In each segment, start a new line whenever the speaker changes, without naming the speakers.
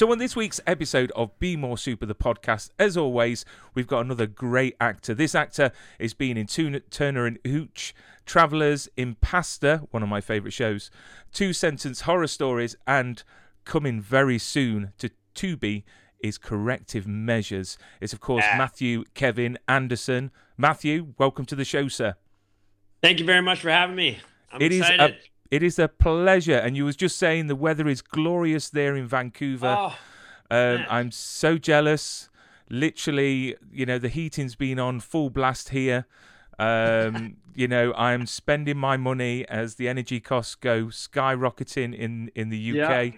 So, on this week's episode of Be More Super, the podcast, as always, we've got another great actor. This actor has been in Turner and Hooch, Travelers, Impastor, one of my favourite shows, Two Sentence Horror Stories, and coming very soon to Tubi is Corrective Measures. It's, of course, Matthew Kevin Anderson. Matthew, welcome to the show, sir.
Thank you very much for having me. I'm
It is
excited.
a it is a pleasure, and you was just saying the weather is glorious there in Vancouver.
oh,
Um, I'm so jealous. Literally, you know, the heating's been on full blast here. Um, you know, I'm spending my money as the energy costs go skyrocketing in in the UK.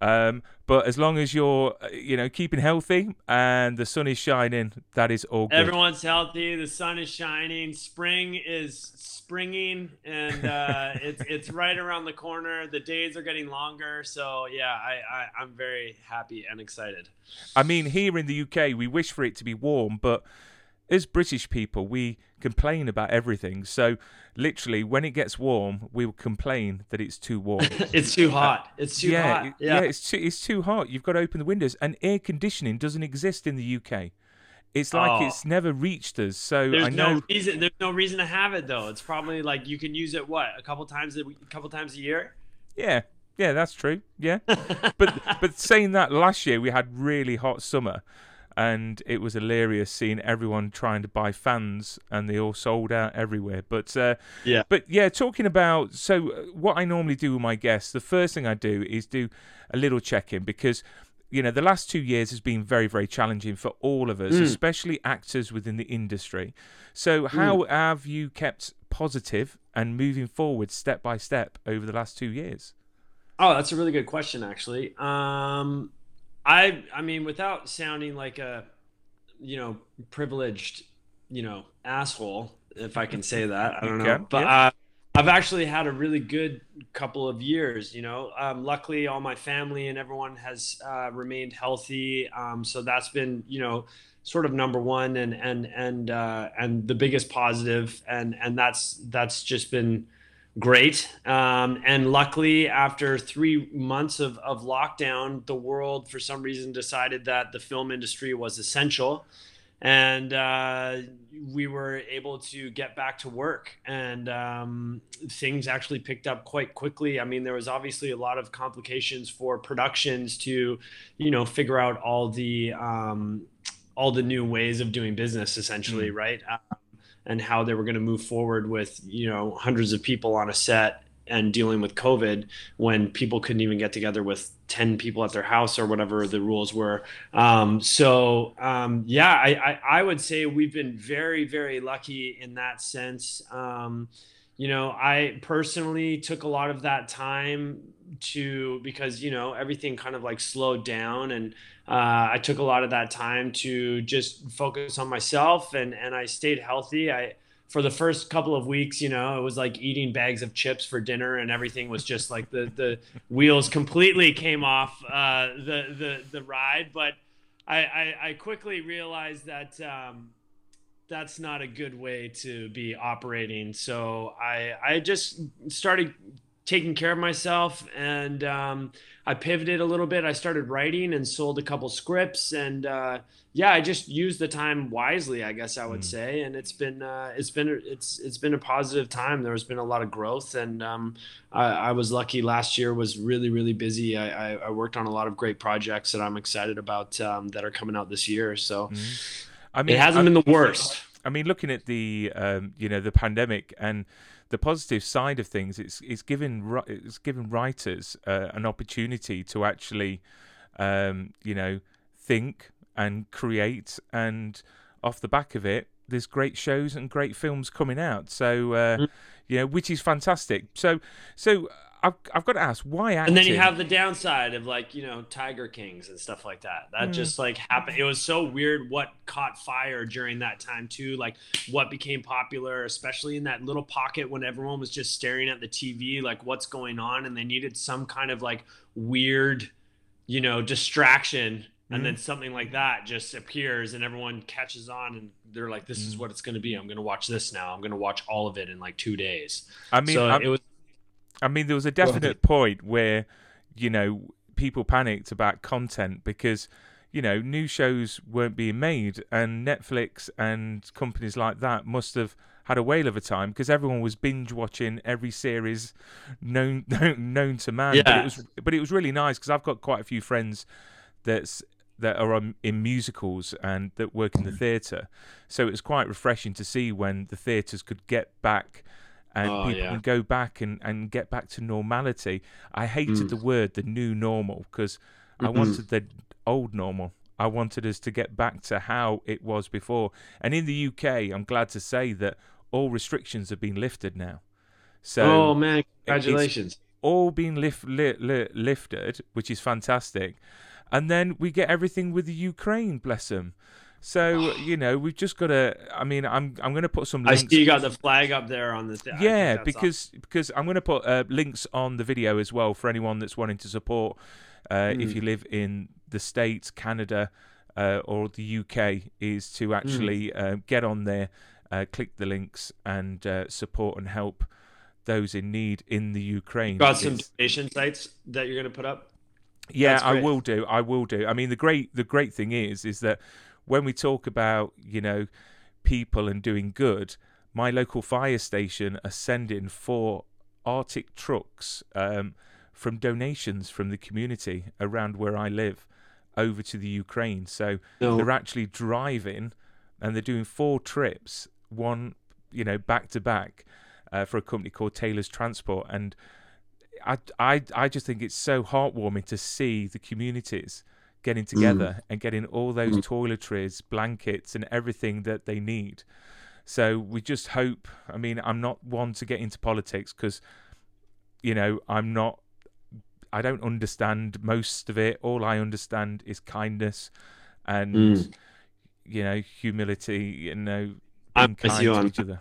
Um, but as long as you're, uh, you know, keeping healthy and the sun is shining, that is all good.
everyone's healthy. The sun is shining. Spring is springing, and uh, it's it's right around the corner. The days are getting longer. So yeah, I, I I'm very happy and excited.
I mean, here in the UK, we wish for it to be warm, but as British people, we complain about everything. So, literally, when it gets warm, we will complain that it's too warm.
It's too uh, hot. It's too
yeah,
hot.
it-
Yeah.
it's too it's too hot. You've got to open the windows, and air conditioning doesn't exist in the UK. It's like
Oh.
it's never reached us. So
There's
I know.
no reason. There's no reason to have it though. It's probably like you can use it what a couple times a week, a couple times a year.
Yeah, yeah, that's true. Yeah, but but saying that, last year we had really hot summer, and it was hilarious seeing everyone trying to buy fans, and they all sold out everywhere. But uh,
Yeah.
but yeah, talking about so uh, what I normally do with my guests, the first thing I do is do a little check in because. You know, the last two years has been very, very challenging for all of us, especially actors within the industry. So, how have you kept positive and moving forward step by step over the last two years?
Oh, that's a really good question, actually. Um, I, I mean, without sounding like a, you know, privileged, you know, asshole, if I can say that, I don't
You
know, but
yeah.
uh, I've actually had a really good couple of years. You know, um, luckily, all my family and everyone has uh, remained healthy, um, so that's been, you know, sort of number one and and and uh, and the biggest positive, and and that's that's just been great. Um, and luckily, after three months of, of lockdown, the world, for some reason, decided that the film industry was essential. And uh, we were able to get back to work, and um, things actually picked up quite quickly. I mean, there was obviously a lot of complications for productions to, you know, figure out all the um, all the new ways of doing business, essentially, right? Um, and how they were going to move forward with you know hundreds of people on a set and dealing with COVID when people couldn't even get together with 10 people at their house or whatever the rules were. Um, so, um, yeah, I, I, I would say we've been very, very lucky in that sense. Um, you know, I personally took a lot of that time to because, you know, everything kind of like slowed down and uh, I took a lot of that time to just focus on myself and, and I stayed healthy. I, for the first couple of weeks, you know, it was like eating bags of chips for dinner, and everything was just like the the wheels completely came off uh, the the the ride. But I, I, I quickly realized that um, that's not a good way to be operating. So I I just started taking care of myself and um, I pivoted a little bit. I started writing and sold a couple scripts and uh, yeah, I just used the time wisely, I guess I would say. And it's been uh, it's been it's it's been a positive time. There's been a lot of growth and um, I, I was lucky. Last year was really really busy. I, I, I worked on a lot of great projects that I'm excited about um, that are coming out this year. So
I mean,
it hasn't been the worst.
I mean, looking at the um, you know the pandemic and the positive side of things, it's it's given it's given writers uh, an opportunity to actually um, you know think and create, and off the back of it, there's great shows and great films coming out. So uh, you know, which is fantastic. So so I've, I've got to ask why acting?
and then you have the downside of like you know tiger kings and stuff like that that
Hmm.
just like happened it was so weird what caught fire during that time too like what became popular especially in that little pocket when everyone was just staring at the tv like what's going on and they needed some kind of like weird you know distraction and
Hmm.
then something like that just appears and everyone catches on and they're like this
Hmm.
is what it's going to be i'm going to watch this now i'm going to watch all of it in like two days
I mean,
so
I'm-
it was
I mean, there was a definite point where, you know, people panicked about content because, you know, new shows weren't being made, and Netflix and companies like that must have had a whale of a time because everyone was binge watching every series known known, known to man. But
Yeah.
it was but it was really nice because I've got quite a few friends that's that are on, in musicals and that work in the mm. theatre. So it was quite refreshing to see when the theatres could get back and
Oh,
people
yeah.
can go back and, and get back to normality. I hated
Mm.
the word the new normal because I
Mm-mm.
wanted the old normal. I wanted us to get back to how it was before. And in the UK, I'm glad to say that all restrictions have been lifted now. So
oh man congratulations
all being lift, li, li, lifted, which is fantastic. And then we get everything with the Ukraine, bless them. So you know we've just got to. I mean, I'm I'm going to put some
I
links.
see you got the flag up there on. I think
yeah, because because I'm going to put uh, links on the video as well for anyone that's wanting to support. Uh, If
Mm.
you live in the states, Canada, uh, or the UK, is
Mm.
to actually uh, get on there, uh, click the links, and uh, support and help those in need in the Ukraine.
awesome. got some donation sites that you're going to put up.
yeah, I will do. I will do. I mean, the great the great thing is is that when we talk about you know people and doing good, my local fire station are sending four Arctic trucks um, from donations from the community around where I live over to the Ukraine. So
No.
they're actually driving and they're doing four trips, one you know back to back, uh, for a company called Taylor's Transport and. I, I, I just think it's so heartwarming to see the communities getting together and getting all those toiletries, blankets, and everything that they need. So we just hope. I mean, I'm not one to get into politics because, you know, I'm not. I don't understand most of it. All I understand is kindness, and
Mm.
you know, humility. You know,
I'm
kind to each other.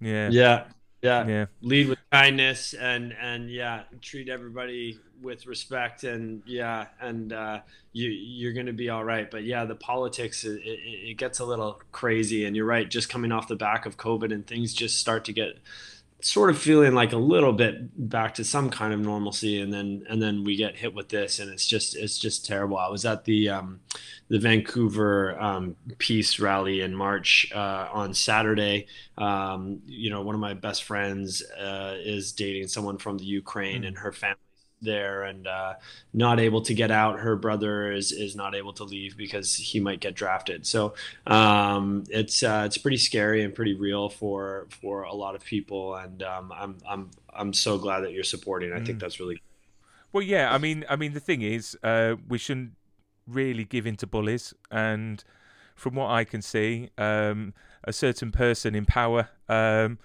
Yeah,
Yeah, yeah,
yeah.
Lead with kindness and and yeah, treat everybody with respect and yeah, and uh, you you're going to be all right. But yeah, the politics it, it, it gets a little crazy, and you're right. Just coming off the back of COVID and things just start to get sort of feeling like a little bit back to some kind of normalcy and then and then we get hit with this and it's just it's just terrible. I was at the um the vancouver um peace rally in march uh on saturday. Um you know one of my best friends uh is dating someone from the ukraine and her family there and uh, not able to get out. Her brother is is not able to leave because he might get drafted. So um, it's uh, it's pretty scary and pretty real for for a lot of people. And um, I'm I'm I'm so glad that you're supporting. I think that's really
Well, yeah. I mean, I mean, the thing is, uh, we shouldn't really give in to bullies. And from what I can see, um, a certain person in power um,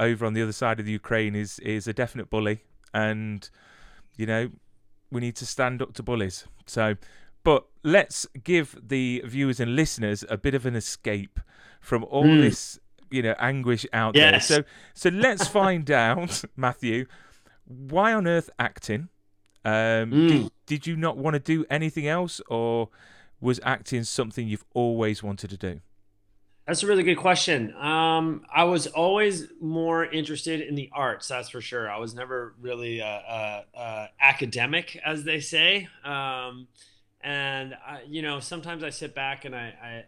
over on the other side of the Ukraine is is a definite bully, and you know we need to stand up to bullies. So, but let's give the viewers and listeners a bit of an escape from all
Mm.
this, you know, anguish out
Yes.
there. So, so let's find out, Matthew, why on earth acting? Um,
Mm.
did, did you not want to do anything else, or was acting something you've always wanted to do?
That's a really good question. Um, I was always more interested in the arts, that's for sure. I was never really uh, uh, uh, academic, as they say. Um, and I, you know, sometimes I sit back and I, I,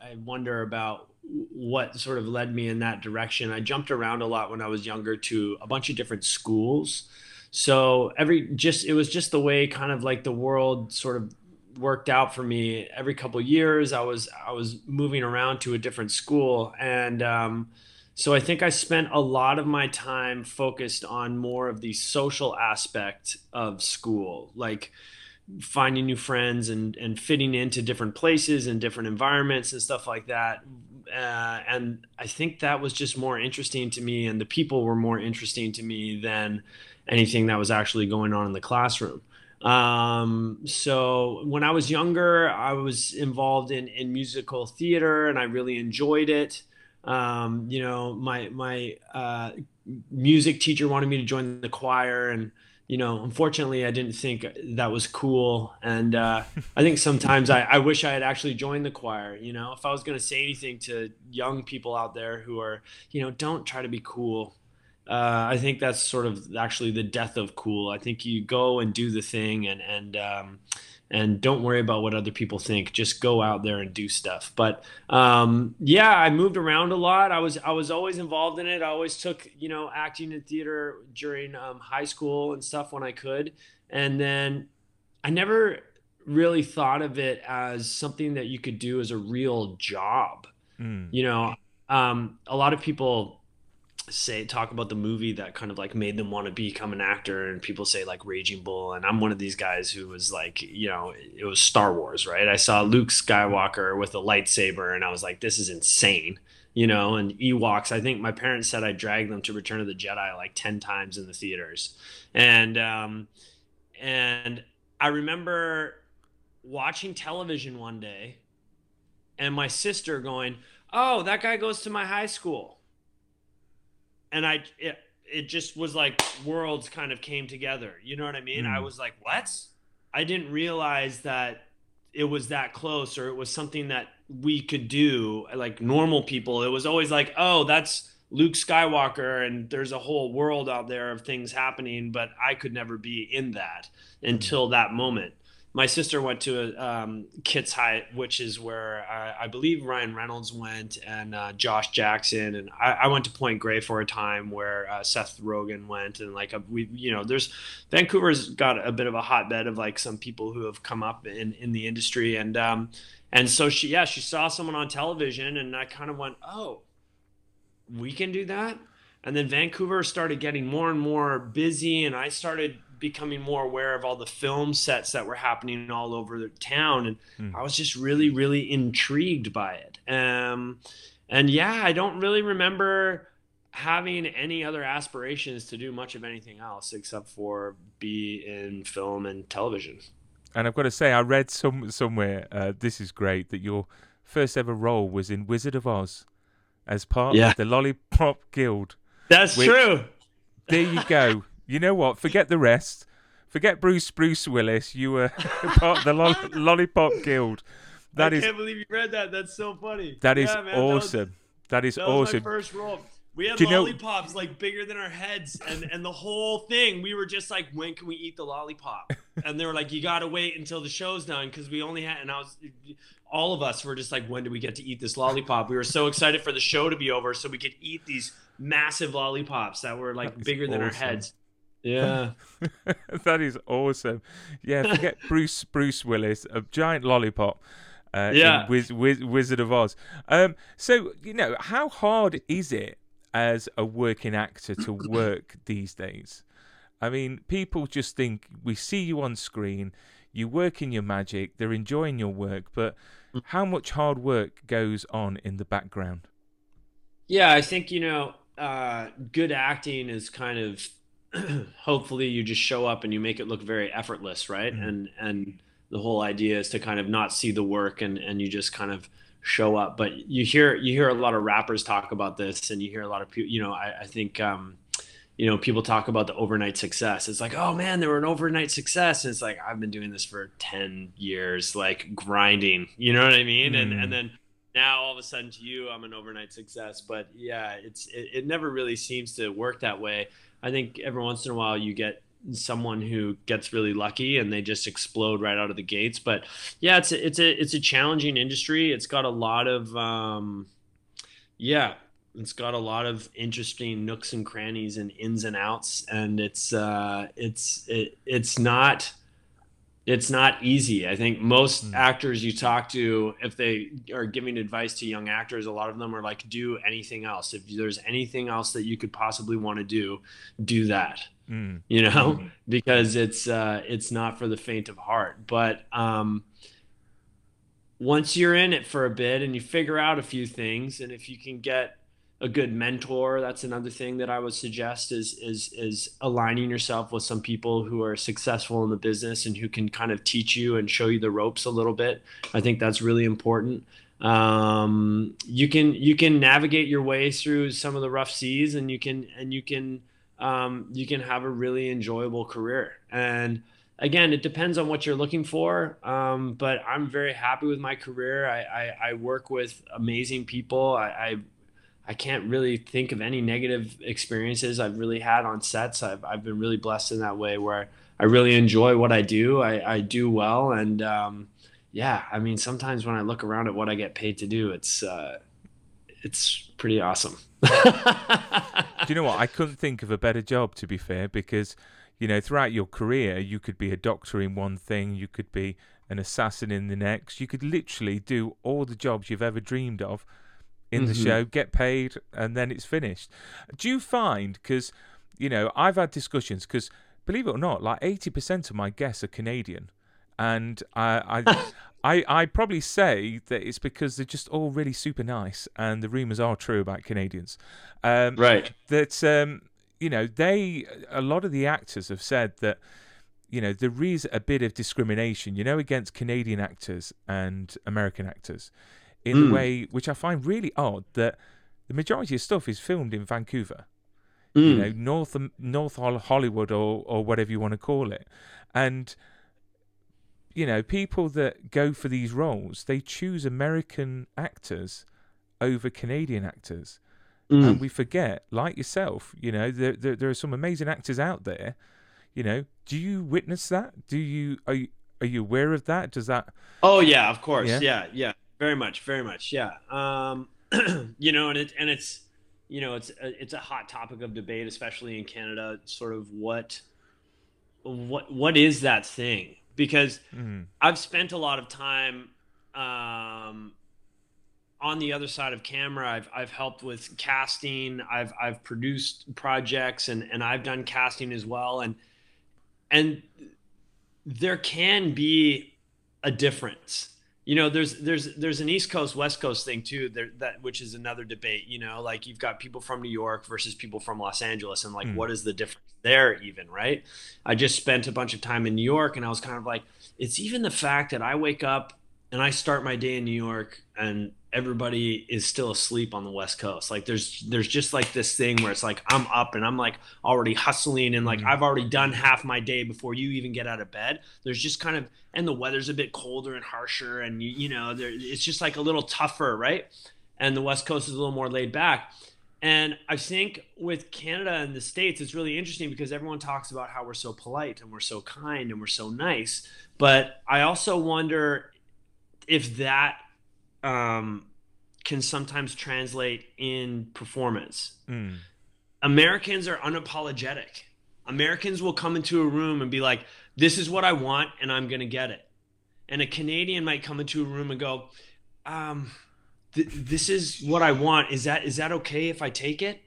I, I wonder about what sort of led me in that direction. I jumped around a lot when I was younger to a bunch of different schools. So every just it was just the way kind of like the world sort of worked out for me every couple years. I was i was moving around to a different school. And um, so i think i spent a lot of my time focused on more of the social aspect of school like finding new friends and and fitting into different places and different environments and stuff like that. Uh, and i think that was just more interesting to me and the people were more interesting to me than anything that was actually going on in the classroom. Um, so when I was younger, I was involved in, in musical theater and I really enjoyed it. Um, you know, my, my, uh, music teacher wanted me to join the choir and, you know, unfortunately, I didn't think that was cool. And uh, I think sometimes I, I wish I had actually joined the choir. You know, if I was going to say anything to young people out there who are, you know, don't try to be cool. Uh, I think that's sort of actually the death of cool. I think you go and do the thing and, and, um, and don't worry about what other people think. Just go out there and do stuff. But um, yeah, I moved around a lot. I was I was always involved in it. I always took you know acting and theater during um, high school and stuff when I could, and then I never really thought of it as something that you could do as a real job. Mm. You know, um, a lot of people say talk about the movie that kind of like made them want to become an actor and people say like raging bull and i'm one of these guys who was like you know it was star wars right? I saw luke skywalker with a lightsaber and i was like this is insane you know? And ewoks i think my parents said i dragged them to return of the jedi like 10 times in the theaters. And um and i remember watching television one day and my sister going oh that guy goes to my high school and I it, it just was like worlds kind of came together. You know what I mean? Mm. I was like, "What?" I didn't realize that it was that close or it was something that we could do like normal people. It was always like, "Oh, that's Luke Skywalker and there's a whole world out there of things happening, but I could never be in that until that moment." My sister went to um, Kits High, which is where I, I believe Ryan Reynolds went and uh, Josh Jackson, and I, I, went to Point Grey for a time where uh, Seth Rogen went, and like a, we, you know, there's Vancouver's got a bit of a hotbed of like some people who have come up in in the industry, and um, and so she, yeah, she saw someone on television, and I kind of went, oh, we can do that. And then Vancouver started getting more and more busy, and I started becoming more aware of all the film sets that were happening all over the town. And mm. i was just really really intrigued by it. Um, and yeah i don't really remember having any other aspirations to do much of anything else except for be in film and television.
And i've got to say i read some somewhere uh, this is great that your first ever role was in wizard of oz as part yeah. of the lollipop guild
that's which, true.
There you go you know what? Forget the rest. Forget Bruce Bruce Willis. You were part of the Lollipop Guild.
That I is, can't believe you read that. That's so funny.
That is yeah, man, awesome. That, was, that is
that
awesome.
first role. We had lollipops know, like bigger than our heads, and and the whole thing. We were just like, when can we eat the lollipop? And they were like, you gotta wait until the show's done because we only had. And I was, all of us were just like, when do we get to eat this lollipop? We were so excited for the show to be over so we could eat these massive lollipops that were like bigger awesome. than our heads. Yeah.
that is awesome. Yeah, forget Bruce Bruce Willis, a giant lollipop. Uh, yeah. Wiz, Wiz, Wizard of Oz. Um, so you know, how hard is it as a working actor to work these days? I mean, people just think we see you on screen, you work in your magic, they're enjoying your work, but how much hard work goes on in the background?
Yeah, I think you know, uh, good acting is kind of hopefully you just show up and you make it look very effortless, right? Mm-hmm. And and the whole idea is to kind of not see the work and and you just kind of show up. But you hear you hear a lot of rappers talk about this, and you hear a lot of people. You know, I, I think. Um, you know, people talk about the overnight success. It's like, oh man, they were an overnight success. And it's like, I've been doing this for 10 years, like grinding, you know what I mean? Mm. And, and then now all of a sudden to you, I'm an overnight success. But yeah, it's, it, it never really seems to work that way. I think every once in a while you get someone who gets really lucky and they just explode right out of the gates. But yeah, it's a, it's a it's a challenging industry. It's got a lot of um, yeah, it's got a lot of interesting nooks and crannies and ins and outs, and it's uh, it's it, it's not it's not easy. I think most mm. actors you talk to, if they are giving advice to young actors, a lot of them are like, do anything else. If there's anything else that you could possibly want to do, do that. Mm. You know, mm. because it's uh, it's not for the faint of heart. But um, once you're in it for a bit and you figure out a few things, and if you can get a good mentor. That's another thing that I would suggest is is is aligning yourself with some people who are successful in the business and who can kind of teach you and show you the ropes a little bit. I think that's really important. Um, you can you can navigate your way through some of the rough seas, and you can and you can um, you can have a really enjoyable career. And again, it depends on what you're looking for. Um, but I'm very happy with my career. I, I, I work with amazing people. I, I I can't really think of any negative experiences I've really had on sets. I've, I've been really blessed in that way where I really enjoy what I do. I, I do well. And um, yeah, I mean, sometimes when I look around at what I get paid to do, it's, uh, it's pretty awesome.
do you know what? I couldn't think of a better job, to be fair, because, you know, throughout your career, you could be a doctor in one thing, you could be an assassin in the next. You could literally do all the jobs you've ever dreamed of in mm-hmm. the show, get paid, and then it's finished. Do you find because you know I've had discussions because believe it or not, like eighty percent of my guests are Canadian, and I. I I, I probably say that it's because they're just all really super nice, and the rumours are true about Canadians.
Um, right.
That um, you know they a lot of the actors have said that you know there is a bit of discrimination, you know, against Canadian actors and American actors in mm. a way which I find really odd that the majority of stuff is filmed in Vancouver. Mm. You know, North North Hollywood or or whatever you want to call it. And you know, people that go for these roles, they choose American actors over Canadian actors. Mm. And we forget, like yourself, you know, there, there, there are some amazing actors out there. You know, do you witness that? Do you are you are you aware of that? Does that?
Oh yeah, of course. Yeah, yeah. yeah. Very much, very much, yeah. Um, you know, and it and it's you know it's a, it's a hot topic of debate, especially in Canada. Sort of what what what is that thing? Because mm-hmm. I've spent a lot of time um, on the other side of camera. I've I've helped with casting. I've I've produced projects and and I've done casting as well. And and there can be a difference you know there's there's there's an east coast west coast thing too there that which is another debate you know like you've got people from new york versus people from los angeles and like mm. what is the difference there even right i just spent a bunch of time in new york and i was kind of like it's even the fact that i wake up and i start my day in new york and everybody is still asleep on the west coast. Like there's there's just like this thing where it's like i'm up and i'm like already hustling and like mm-hmm. i've already done half my day before you even get out of bed. There's just kind of and the weather's a bit colder and harsher and you, you know there, it's just like a little tougher right? And the west coast is a little more laid back. And i think with canada and the states it's really interesting because everyone talks about how we're so polite and we're so kind and we're so nice. But i also wonder if that um, can sometimes translate in performance. Mm. Americans are unapologetic. Americans will come into a room and be like, "This is what I want, and I'm going to get it." And a Canadian might come into a room and go, um, th- "This is what I want. Is that is that okay if I take it?"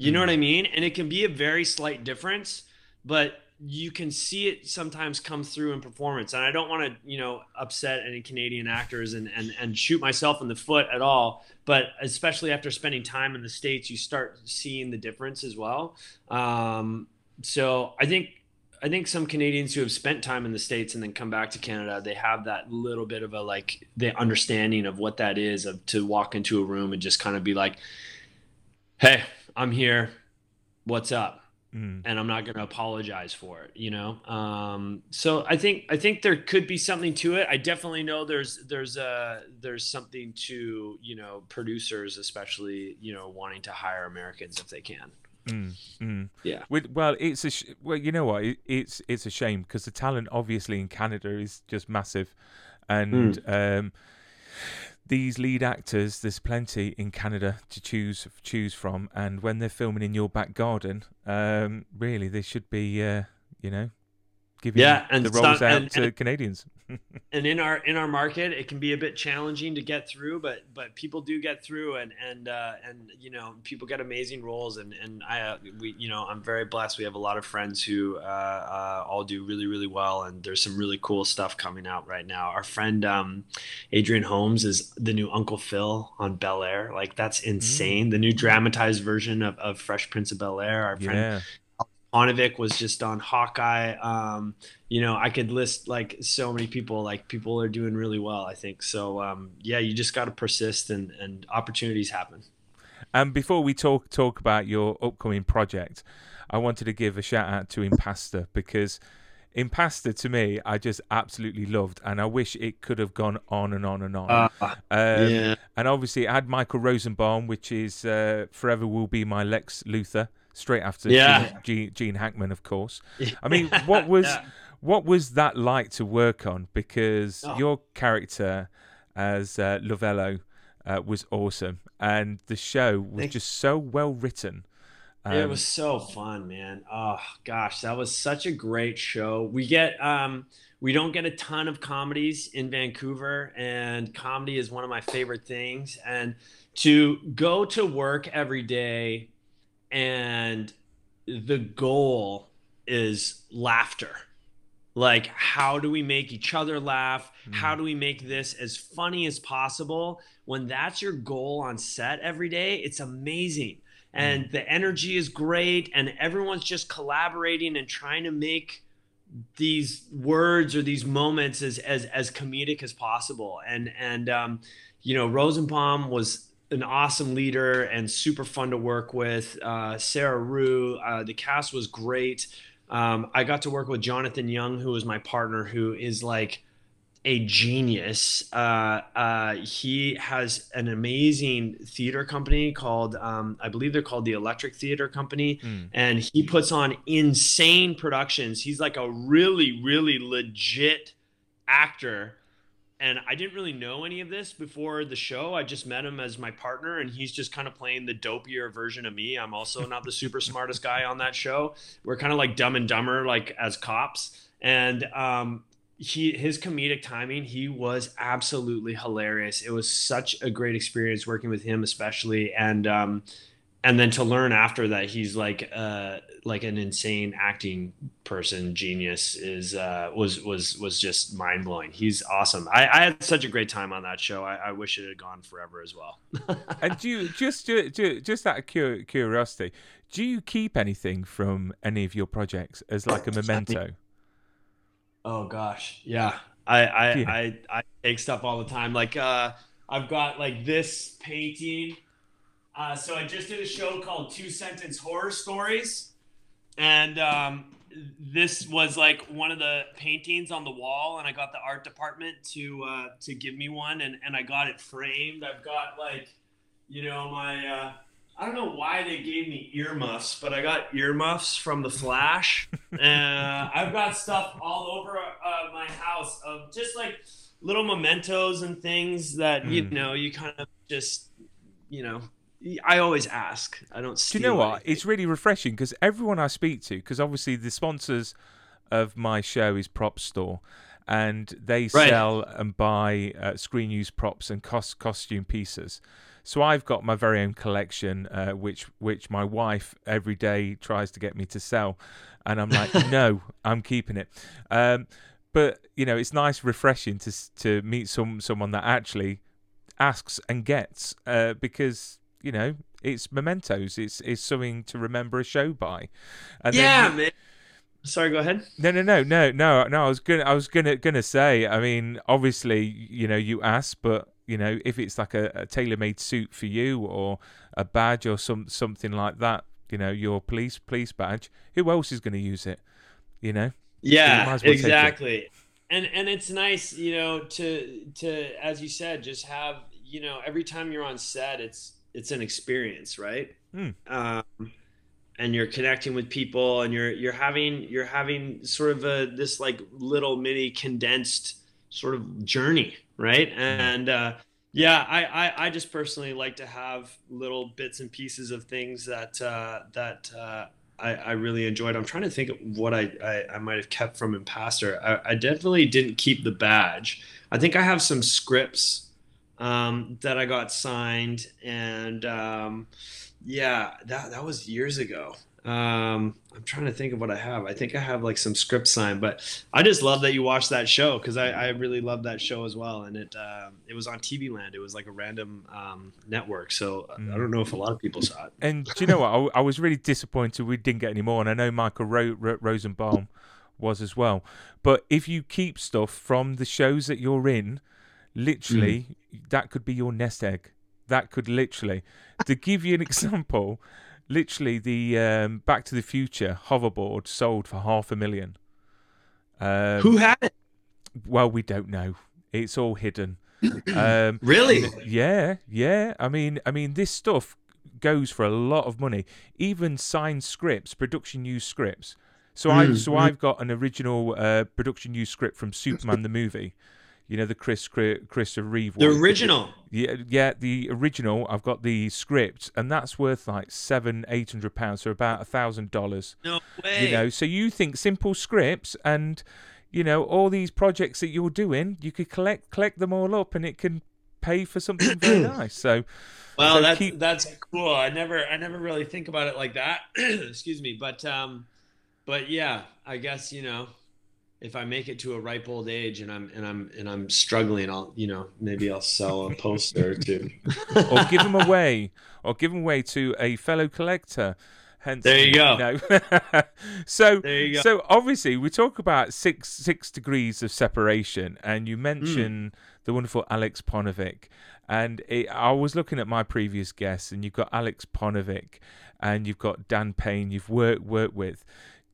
You know what I mean? And it can be a very slight difference, but you can see it sometimes come through in performance. And i don't want to you know upset any canadian actors and, and and shoot myself in the foot at all. But especially after spending time in the states you start seeing the difference as well. Um, so i think i think some canadians who have spent time in the states and then come back to canada they have that little bit of a like the understanding of what that is of to walk into a room and just kind of be like hey i'm here. What's up Mm. and I'm not going to apologize for it, you know. Um, so I think I think there could be something to it. I definitely know there's there's a there's something to you know producers, especially you know wanting to hire Americans if they can. Mm,
mm. Yeah. With, well, it's a sh- well, you know what? It, it's it's a shame because the talent obviously in Canada is just massive, and mm. um, these lead actors, there's plenty in Canada to choose choose from, and when they're filming in your back garden, um, really they should be, uh, you know, giving
Yeah, and
the roles out
and-
to
and-
Canadians.
and in our in our market it can be a bit challenging to get through but but people do get through and and uh, and you know people get amazing roles and and i uh, we you know i'm very blessed. We have a lot of friends who uh, uh, all do really really well and there's some really cool stuff coming out right now. Our friend um, adrian holmes is the new uncle phil on bel air. Like that's insane. The new dramatized version of, of fresh prince of bel air our friend
Yeah.
Onovic was just on Hawkeye. Um, you know, I could list like so many people. Like people are doing really well. I think so. Um, yeah, you just got to persist, and and opportunities happen.
And before we talk talk about your upcoming project, I wanted to give a shout out to Impastor because Impastor to me I just absolutely loved, and I wish it could have gone on and on and on. um,
yeah.
And obviously, it had Michael Rosenbaum, which is uh, forever will be my Lex Luthor, straight after
Yeah.
Gene, Gene, Hackman, of course. I mean, what was
Yeah.
what was that like to work on? Because
Oh.
your character as uh, Lovello uh, was awesome, and the show was just so well written.
it
Um,
was so fun, man. Oh gosh, that was such a great show. We get um we don't get a ton of comedies in Vancouver and comedy is one of my favorite things and to go to work every day and the goal is laughter. Like how do we make each other laugh? How do we make this as funny as possible? When that's your goal on set every day, it's amazing and the energy is great and everyone's just collaborating and trying to make these words or these moments as as as comedic as possible and and um you know rosenbaum was an awesome leader and super fun to work with uh sarah rue uh, the cast was great um i got to work with jonathon young who was my partner who is like a genius. Uh, uh, he has an amazing theater company called, um, I believe they're called the Electric Theater Company,
Mm.
and he puts on insane productions. He's like a really, really legit actor. And I didn't really know any of this before the show. I just met him as my partner, and he's just kind of playing the dopier version of me. I'm also not the super smartest guy on that show. We're kind of like dumb and dumber, like as cops. And um, he his comedic timing he was absolutely hilarious it was such a great experience working with him especially and um and then to learn after that he's like uh like an insane acting person genius is uh was was was just mind-blowing he's awesome i i had such a great time on that show i, I wish it had gone forever as well
and do you just do, do, just out of curiosity, do you keep anything from any of your projects as like a memento?
Oh gosh, yeah. I I,
Yeah.
I I take stuff all the time. Like uh, I've got like this painting. Uh, so I just did a show called Two Sentence Horror Stories, and um, this was like one of the paintings on the wall, and I got the art department to uh, to give me one, and and I got it framed. I've got like, you know, my. Uh, I don't know why they gave me earmuffs, but I got earmuffs from The Flash. uh, I've got stuff all over uh, my house of just like little mementos and things that you
Mm.
know you kind of just you know. I always ask. I don't.
Do you know what?
anything.
It's really refreshing because everyone I speak to, because obviously the sponsors of my show is Prop Store, and they
Right.
sell and buy uh, screen use props and cost costume pieces. So I've got my very own collection, uh, which which my wife every day tries to get me to sell, and I'm like, no, I'm keeping it. Um, but you know, it's nice, refreshing to to meet some someone that actually asks and gets, uh, because you know it's mementos. It's it's something to remember a show by. And
yeah,
you-
man. Sorry, go ahead.
no, no, no, no, no, no. I was gonna, I was gonna, gonna say. I mean, obviously, you know, you ask, but you know, if it's like a, a tailor-made suit for you or a badge or some something like that, you know, your police police badge, who else is going to use it? You know,
Yeah,
as well
exactly. And and it's nice, you know, to to as you said, just have you know every time you're on set, it's it's an experience, right?
Hmm.
Um, and you're connecting with people, and you're you're having you're having sort of a this like little mini condensed sort of journey, right? And uh, yeah, I, I I just personally like to have little bits and pieces of things that uh, that uh, I, I really enjoyed. I'm trying to think of what I, I, I might have kept from Impastor. I, I definitely didn't keep the badge. I think I have some scripts um, that I got signed, and um, yeah, that that was years ago. Um, I'm trying to think of what I have. I think I have like some script signed, but I just love that you watched that show because I, I really love that show as well. And it uh, it was on TV Land. It was like a random um, network, so I don't know if a lot of people saw it.
And do you know what? I, I was really disappointed we didn't get any more, and I know Michael Ro- Ro- Rosenbaum was as well. But if you keep stuff from the shows that you're in, literally, that could be your nest egg. That could literally, to give you an example, literally the um, Back to the Future hoverboard sold for half a million. Um,
Who had it?
Well, we don't know. It's all hidden. Um,
Really?
yeah, yeah. I mean, I mean, this stuff goes for a lot of money. Even signed scripts, production use scripts. So I, so I've got an original uh, production use script from Superman the movie. You know the Chris Chris Christopher Reeve
The
one.
original.
Yeah, yeah, the original. I've got the script, and that's worth like seven, eight hundred pounds, so about a thousand dollars.
No way.
You know, so you think simple scripts and you know all these projects that you're doing, you could collect collect them all up, and it can pay for something very nice. So,
Well,
So
that's
keep-
that's cool. I never I never really think about it like that. Excuse me, but um, but yeah, I guess you know, if I make it to a ripe old age and I'm and I'm and I'm struggling, I'll you know maybe I'll sell a poster or two.
or give them away, or give them away to a fellow collector. Hence,
There you go.
know. so,
you go.
so obviously, we talk about six six degrees of separation, and
Hmm.
you mention the wonderful Alex Paunovic. And it, I was looking at my previous guests, and you've got Alex Paunovic, and you've got Dan Payne. You've worked worked with.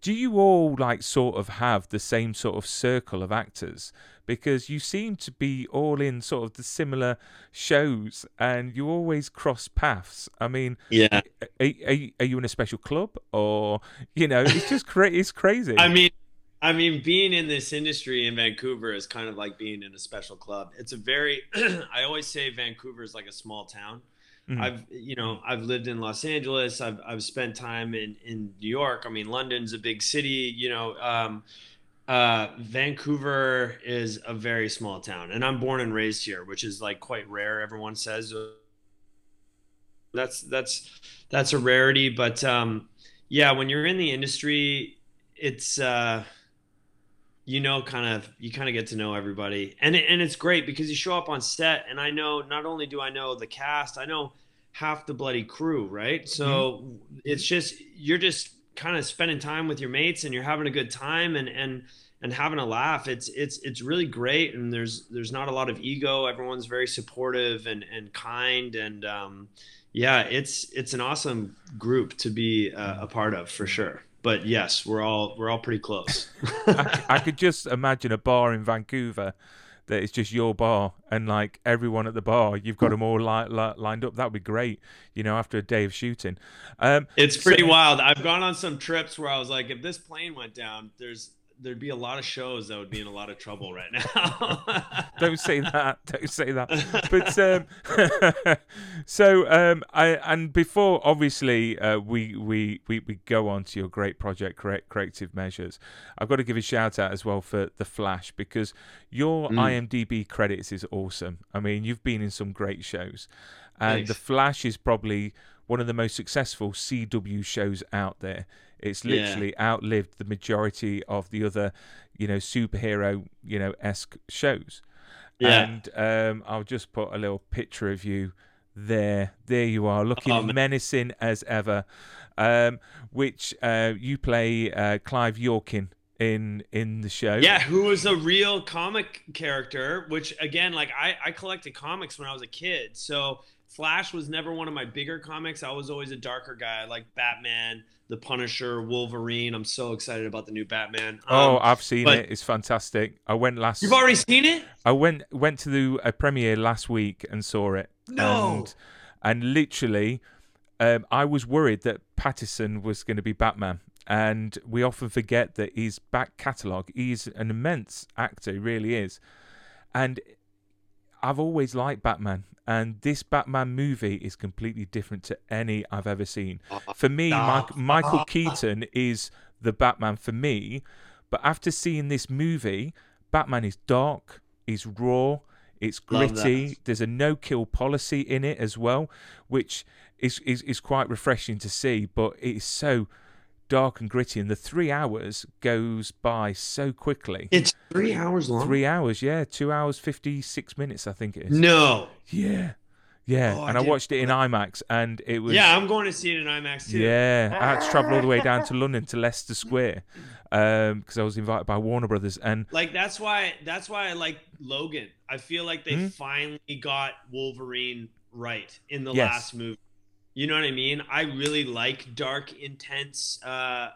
Do you all like sort of have the same sort of circle of actors? Because you seem to be all in sort of the similar shows, and you always cross paths. I mean,
yeah,
are, are, are you in a special club, or you know, it's just cra- it's crazy.
I mean. I mean, being in this industry in Vancouver is kind of like being in a special club. It's a very, I always say Vancouver is like a small town.
Mhm.
I've you know I've lived in Los Angeles. I've I've spent time in in New York. I mean London's a big city. You know, um, uh, Vancouver is a very small town, and I'm born and raised here, which is like quite rare. Everyone says that's that's that's a rarity, but um, yeah, when you're in the industry, it's uh, you know kind of you kind of get to know everybody. And it, and it's great because you show up on set and i know not only do i know the cast i know half the bloody crew right? So it's just you're just kind of spending time with your mates and you're having a good time and and and having a laugh. It's it's it's really great and there's there's not a lot of ego. Everyone's very supportive and and kind and um yeah it's it's an awesome group to be uh, a part of for sure but yes we're all we're all pretty close
I, I could just imagine a bar in Vancouver that is just your bar, and like everyone at the bar, you've got them all li- li- lined up. That would be great, you know, after a day of shooting. Um,
It's
So-
pretty wild. I've gone on some trips where I was like, if this plane went down, there's there'd be a lot of shows that would be in a lot of trouble right now.
don't say that. Don't say that. But um, so um, I and before obviously uh, we, we we we go on to your great project, correct corrective measures. I've got to give a shout out as well for the Flash because your IMDb credits is awesome. I mean, you've been in some great shows, and
Thanks.
the Flash is probably one of the most successful CW shows out there. It's
Yeah.
literally outlived the majority of the other, you know, superhero, you know, esque shows.
Yeah.
And um, I'll just put a little picture of you there. There you are, looking
Oh,
menacing as ever. Um, which uh, you play uh, Clive Yorkin in in the show.
yeah, who was a real comic character, which again, like I, I collected comics when I was a kid. So Flash was never one of my bigger comics. I was always a darker guy, I like Batman, the Punisher, Wolverine. I'm so excited about the new Batman.
Oh,
Um,
I've seen it. It's fantastic. I went last.
you've already seen it?
I went went to the a premiere last week and saw it.
No.
And, and literally, um, I was worried that Pattinson was going to be Batman. And we often forget that his back catalogue, he's an immense actor, he really is. And I've always liked Batman. And this Batman movie is completely different to any I've ever seen.
Uh,
For me, Michael Keaton is the Batman for me. But after seeing this movie, Batman is dark, is raw, it's gritty. There's a no-kill policy in it as well, which is, is is quite refreshing to see. But it is so dark and gritty, and the three hours goes by so quickly.
It's three hours long.
Three hours, yeah, two hours fifty-six minutes, I think it is.
No.
Yeah, yeah.
Oh,
and I,
didn't
watched it in IMAX, and it was
Yeah, I'm going to see it in IMAX too.
yeah. I had to travel all the way down to London to Leicester Square because I was invited by Warner Brothers, and
Like that's why that's why I like Logan. I feel like they
Hmm?
finally got Wolverine right in the
Yes.
last movie. You know what I mean? I really like dark, intense uh,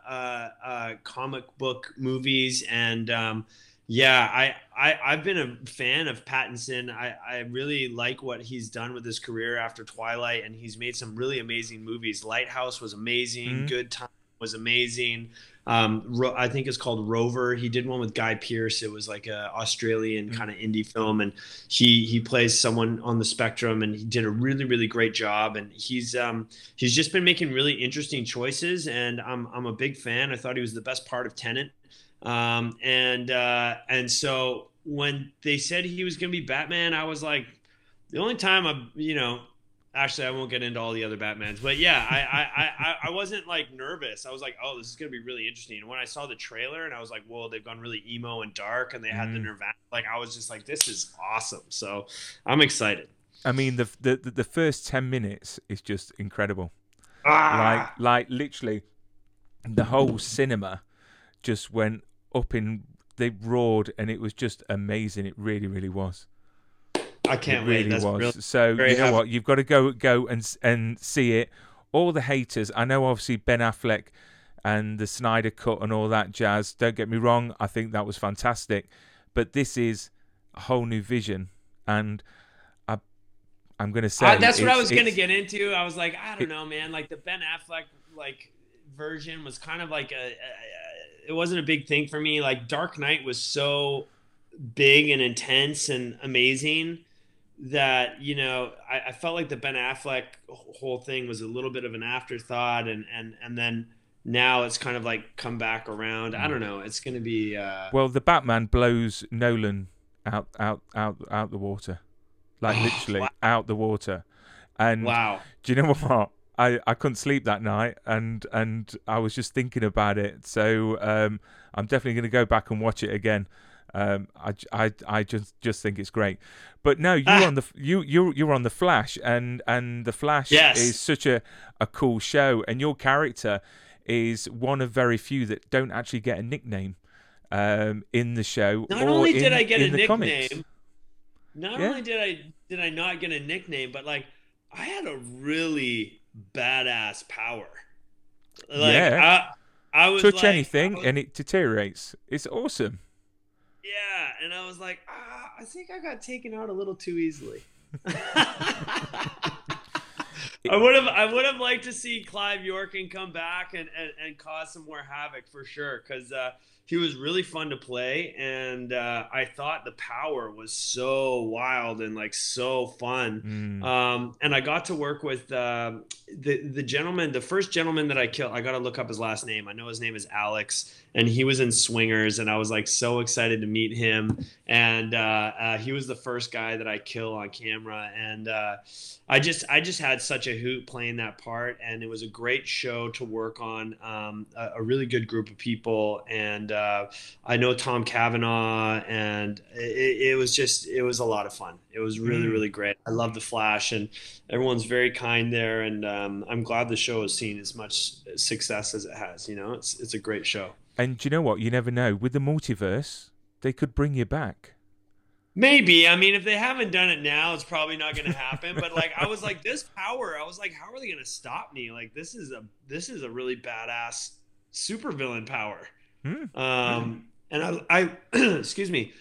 uh, uh, comic book movies, and um, yeah, I, I I've been a fan of Pattinson. I, I really like what he's done with his career after Twilight, and he's made some really amazing movies. Lighthouse was amazing.
Mhm.
Good Time was amazing. Um, I think it's called Rover. He did one with Guy Pearce. It was like a Australian kind of indie film, and he he plays someone on the spectrum, and he did a really really great job. And he's um he's just been making really interesting choices, and I'm I'm a big fan. I thought he was the best part of Tenet, um, and uh, and so when they said he was going to be Batman, I was like, the only time I you know actually i won't get into all the other batmans but yeah I, I i i wasn't like nervous i was like oh this is gonna be really interesting and when i saw the trailer and i was like whoa they've gone really emo and dark and they had the
Mm.
nirvana like i was just like this is awesome so i'm excited
I mean the the the first ten minutes is just incredible.
Ah!
Like like literally, the whole cinema just went up in. They roared, and it was just amazing. It really, really was.
I can't
it
wait
really
that's
was.
really
so you know
happy.
what? You've got to go go and and see it. All the haters. I know, obviously Ben Affleck and the Snyder cut and all that jazz. Don't get me wrong. I think that was fantastic, but this is a whole new vision, and I, I'm going to say
that's what i was gonna get into i was like i don't
it-
know man like the ben affleck like version was kind of like a, a it wasn't a big thing for me like dark knight was so big and intense and amazing that you know I, I felt like the Ben Affleck whole thing was a little bit of an afterthought, and and and then now it's kind of like come back around. I don't know. It's gonna be. Uh,
Well, the Batman blows Nolan out, out, out, out the water, like
Oh,
literally
wow.
out the water. And
wow.
do you know what? I, I couldn't sleep that night, and and I was just thinking about it. So um, I'm definitely going to go back and watch it again. Um, I, I, I just just think it's great. But no, you
Ah.
on the you you you're on the Flash, and and the Flash
Yes.
is such a a cool show, and your character is one of very few that don't actually get a nickname um, in the show.
Not only
in,
did I get a
the comics.
nickname, not
Yeah.
only did I did I not get a nickname, but like I had a really badass power. Like,
Yeah.
I, I was
Touch
like,
anything
was-
and it deteriorates. It's awesome.
Yeah, and I was like, ah, I think I got taken out a little too easily. I would have, I would have liked to see Clive Yorkin come back and, and, and cause some more havoc for sure, because uh, he was really fun to play, and uh, I thought the power was so wild and like so fun.
Mm.
Um, and I got to work with uh, the the gentleman, the first gentleman that I killed. I got to look up his last name. I know his name is Alex, and he was in Swingers, and I was like so excited to meet him. And uh, uh, he was the first guy that I kill on camera, and uh, I just I just had such a hoot playing that part, and it was a great show to work on. Um, a, a really good group of people, and uh, I know Tom Cavanagh, and it, it was just it was a lot of fun. It was really
Mm.
really great. I love the Flash, and everyone's very kind there, and um, I'm glad the show has seen as much success as it has. You know, it's it's a great show.
And you know what? You never know. With the multiverse, they could bring you back.
Maybe. I mean, if they haven't done it now, it's probably not going to happen. but like, I was like, this power. I was like, how are they going to stop me? Like, this is a this is a really badass supervillain power.
Hmm.
Um, and I, I excuse me.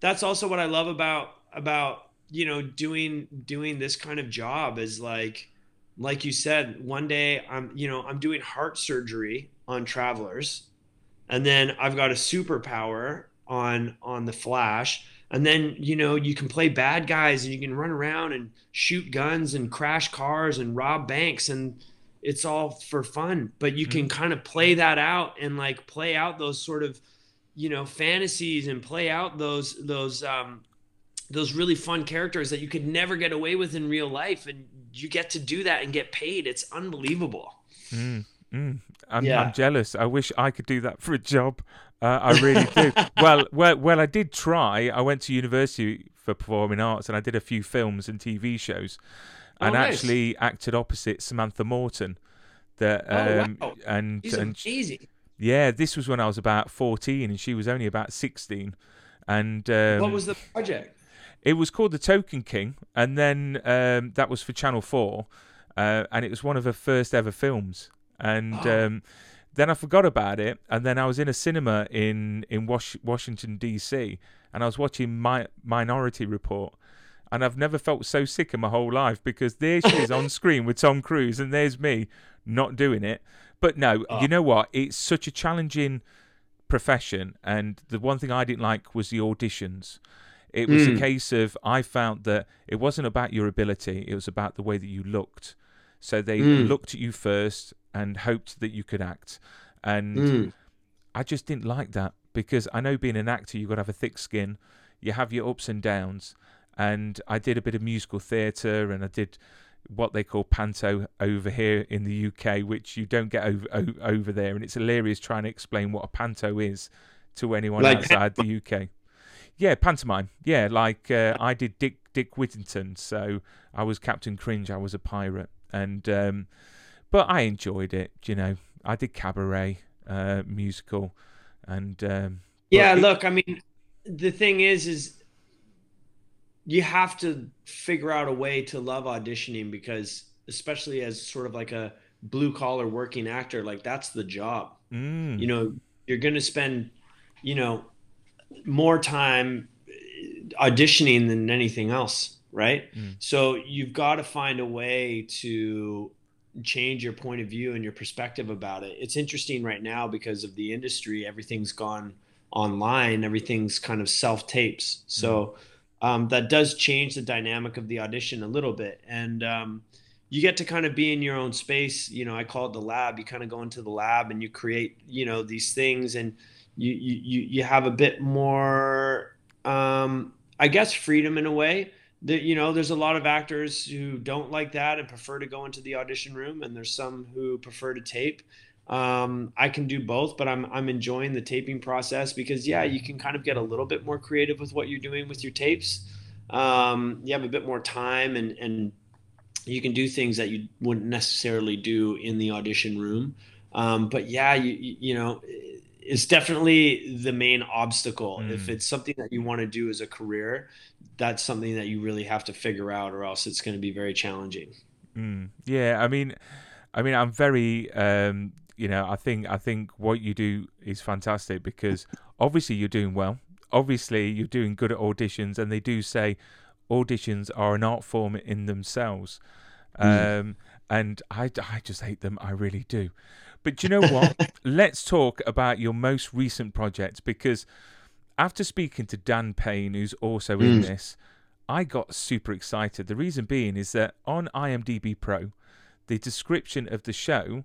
That's also what I love about about you know doing doing this kind of job is like like you said one day i'm you know i'm doing heart surgery on travelers and then i've got a superpower on on the flash and then you know you can play bad guys and you can run around and shoot guns and crash cars and rob banks and it's all for fun but you can kind of play that out and like play out those sort of you know fantasies and play out those those um those really fun characters that you could never get away with in real life and you get to do that and get paid it's unbelievable
Mm, I'm,
Yeah.
I'm jealous. I wish I could do that for a job. Uh, I really do. well, well, well, I did try. I went to university for performing arts, and I did a few films and TV shows, and
Oh, nice.
actually acted opposite Samantha Morton. That
Oh,
um,
wow.
and
he's
and
amazing
yeah, this was when I was about fourteen, and she was only about sixteen. And um,
what was the project
it was called The Token King, and then um, that was for Channel Four, uh, and it was one of her first ever films. And
Oh.
um, then I forgot about it, and then I was in a cinema in in Wash- Washington D.C. and I was watching My Minority Report, and I've never felt so sick in my whole life because there she is on screen with Tom Cruise, and there's me not doing it. But no, ah. you know what? It's such a challenging profession, and the one thing I didn't like was the auditions. It was a hmm. case of I found that it wasn't about your ability; it was about the way that you looked. So they hmm. looked at you first and hoped that you could act, and hmm. I just didn't like that because I know being an actor, you've got to have a thick skin. You have your ups and downs, and I did a bit of musical theatre, and I did what they call panto over here in the UK, which you don't get over o- over there, and it's hilarious trying to explain what a panto is to anyone
Like
outside the UK. Yeah, pantomime. Yeah, like uh, I did Dick Dick Whittington, so I was Captain Cringe. I was a pirate, and um, but I enjoyed it. You know, I did cabaret uh, musical, and um,
Yeah,
it-
look, I mean, the thing is, is you have to figure out a way to love auditioning because, especially as sort of like a blue collar working actor, like that's the job.
mm,
You know, you're going to spend, you know, more time auditioning than anything else, right? So you've got to find a way to change your point of view and your perspective about it. It's interesting right now because of the industry, everything's gone online, everything's kind of self tapes. So um, that does change the dynamic of the audition a little bit. And um, you get to kind of be in your own space. You know, I call it the lab. You kind of go into the lab and you create, you know, these things and you, you, you, have a bit more, um, I guess, freedom in a way that you know there's a lot of actors who don't like that and prefer to go into the audition room and there's some who prefer to tape um, i can do both but i'm i'm enjoying the taping process because yeah you can kind of get a little bit more creative with what you're doing with your tapes. Um, you have a bit more time and and you can do things that you wouldn't necessarily do in the audition room. Um, but yeah you you know it's definitely the main obstacle. If it's something that you want to do as a career that's something that you really have to figure out or else it's going to be very challenging.
Mm, yeah, I mean, I mean, I'm very, um, you know, I think I think what you do is fantastic because obviously you're doing well. Obviously you're doing good at auditions, and they do say auditions are an art form in themselves. Um, and I, I just hate them. I really do. But do you know what? Let's talk about your most recent project because after speaking to Dan Payne, who's also in this, I got super excited. The reason being is that on IMDb Pro, the description of the show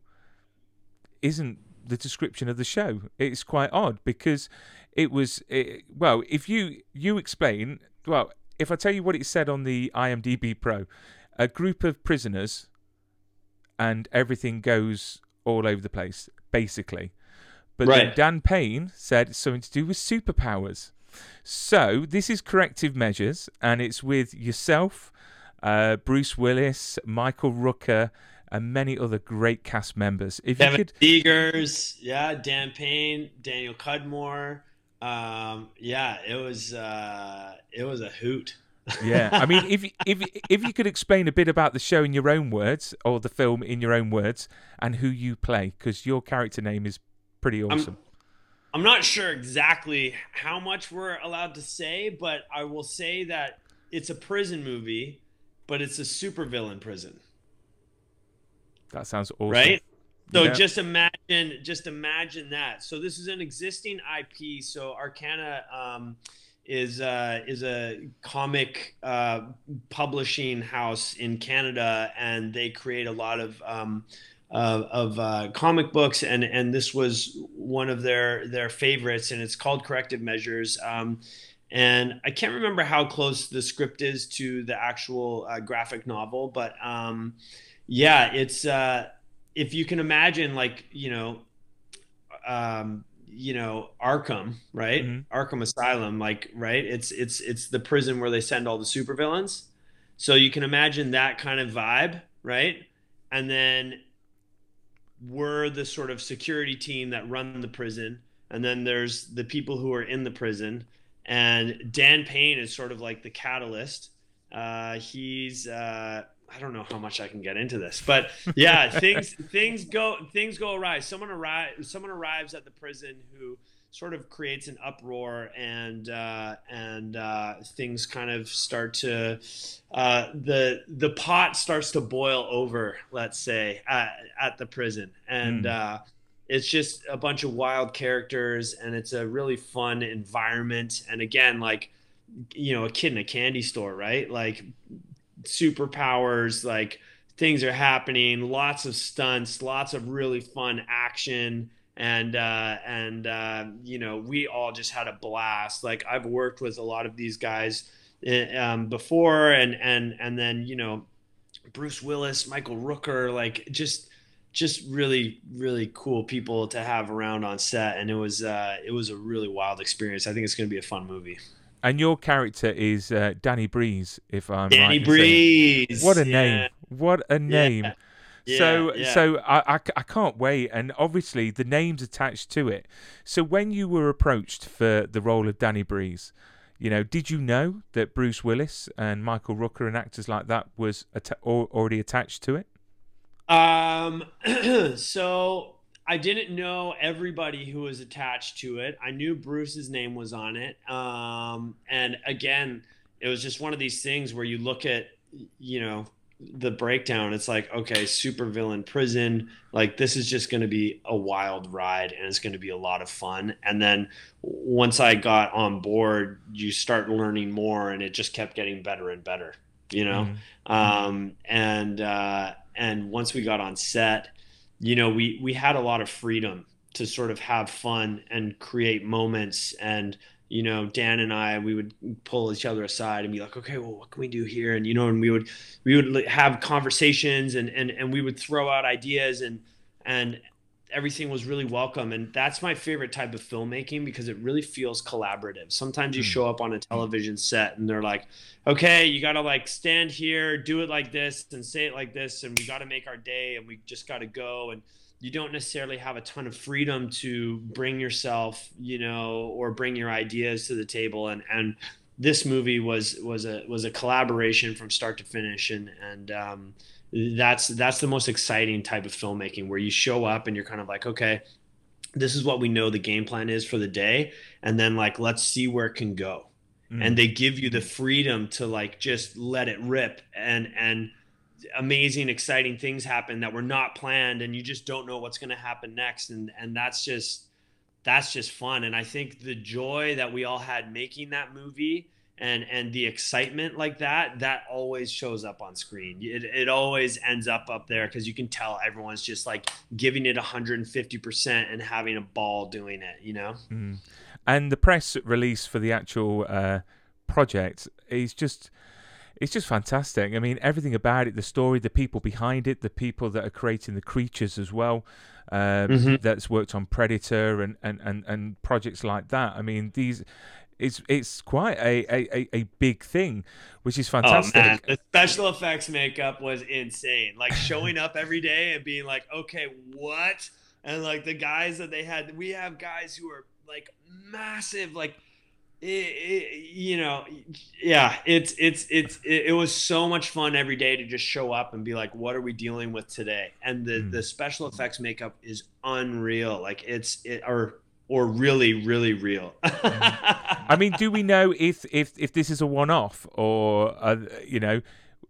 isn't the description of the show. It's quite odd because it was it, well. If you you explain well, if I tell you what it said on the IMDb Pro, a group of prisoners, and everything goes all over the place, basically. But then Dan Payne said it's something to do with superpowers. So this is corrective measures, and it's with yourself, uh, Bruce Willis, Michael Rooker, and many other great cast members. If you
Kevin
could,
Zegers, yeah, Dan Payne, Daniel Cudmore. Um, yeah, it was uh, it was a hoot.
yeah, I mean, if if if you could explain a bit about the show in your own words, or the film in your own words, and who you play, because your character name is pretty awesome.
I'm not sure exactly how much we're allowed to say, but I will say that it's a prison movie, but it's a supervillain prison,
that sounds awesome.
right? So
Yeah.
just imagine, just imagine that. So this is an existing IP. So Arcana um, is uh, is a comic uh, publishing house in Canada, and they create a lot of um, uh, of uh, comic books, and and this was one of their their favorites, and it's called Corrective Measures. Um, and I can't remember how close the script is to the actual uh, graphic novel, but um, yeah, it's uh, if you can imagine, like you know, um, you know, Arkham, right? Mm-hmm. Arkham Asylum, like right? It's it's it's the prison where they send all the supervillains. So you can imagine that kind of vibe, right? And then we're the sort of security team that run the prison, and then there's the people who are in the prison, and Dan Payne is sort of like the catalyst. Uh, he's uh, I don't know how much I can get into this, but yeah, things things go things go awry. Someone arrives someone arrives at the prison who sort of creates an uproar and uh, and uh, things kind of start to uh, the the pot starts to boil over let's say at, at the prison and mm. it's just a bunch of wild characters and it's a really fun environment and again like you know a kid in a candy store right like superpowers like things are happening lots of stunts lots of really fun action and uh, and uh, you know we all just had a blast. Like I've worked with a lot of these guys eh, um, before, and and and then you know Bruce Willis, Michael Rooker, like just just really really cool people to have around on set, and it was uh, it was a really wild experience. I think it's going to be a fun movie.
And your character is uh, Danny Breeze, if I'm
Danny
right.
Breeze.
What a yeah. name! What a name! Yeah so yeah. so I, I, I can't wait and obviously the name's attached to it so when you were approached for the role of danny breeze you know did you know that bruce willis and michael rooker and actors like that was at- already attached to it
um so i didn't know everybody who was attached to it i knew bruce's name was on it um and again it was just one of these things where you look at you know the breakdown, it's like, okay, super villain prison. Like this is just going to be a wild ride and it's going to be a lot of fun. And then once I got on board, you start learning more and it just kept getting better and better, you know? Mm-hmm. Um, and, uh, and once we got on set, you know, we, we had a lot of freedom to sort of have fun and create moments and, you know, Dan and I, we would pull each other aside and be like, okay, well, what can we do here? And, you know, and we would, we would have conversations and, and, and we would throw out ideas and, and everything was really welcome. And that's my favorite type of filmmaking because it really feels collaborative. Sometimes you hmm. show up on a television set and they're like, okay, you got to like stand here, do it like this and say it like this. And we got to make our day and we just got to go. And, you don't necessarily have a ton of freedom to bring yourself, you know, or bring your ideas to the table. And and this movie was was a was a collaboration from start to finish, and and um, that's that's the most exciting type of filmmaking where you show up and you're kind of like, okay, this is what we know the game plan is for the day, and then like let's see where it can go. Mm. And they give you the freedom to like just let it rip and and amazing, exciting things happen that were not planned, and you just don't know what's going to happen next, and and that's just that's just fun. And I think the joy that we all had making that movie and and the excitement like that that always shows up on screen it, it always ends up up there because you can tell everyone's just like giving it 150% and having a ball doing it you know
mm. and the press release for the actual uh, project is just it's just fantastic. I mean, everything about it, the story, the people behind it, the people that are creating the creatures as well. Um, mm-hmm. That's worked on Predator and, and, and, and projects like that. I mean, these it's it's quite a, a, a big thing, which is oh, fantastic. Oh,
the special effects makeup was insane. Like showing up every day and being like, okay, what? And like the guys that they had, we have guys who are like massive, like it, it, you know, yeah, it's it's it's it, it, was so much fun every day to just show up and be like, what are we dealing with today? And the mm. the special effects makeup is unreal. Like it's it or or really really real.
I mean, do we know if if if this is a one off or uh, you know?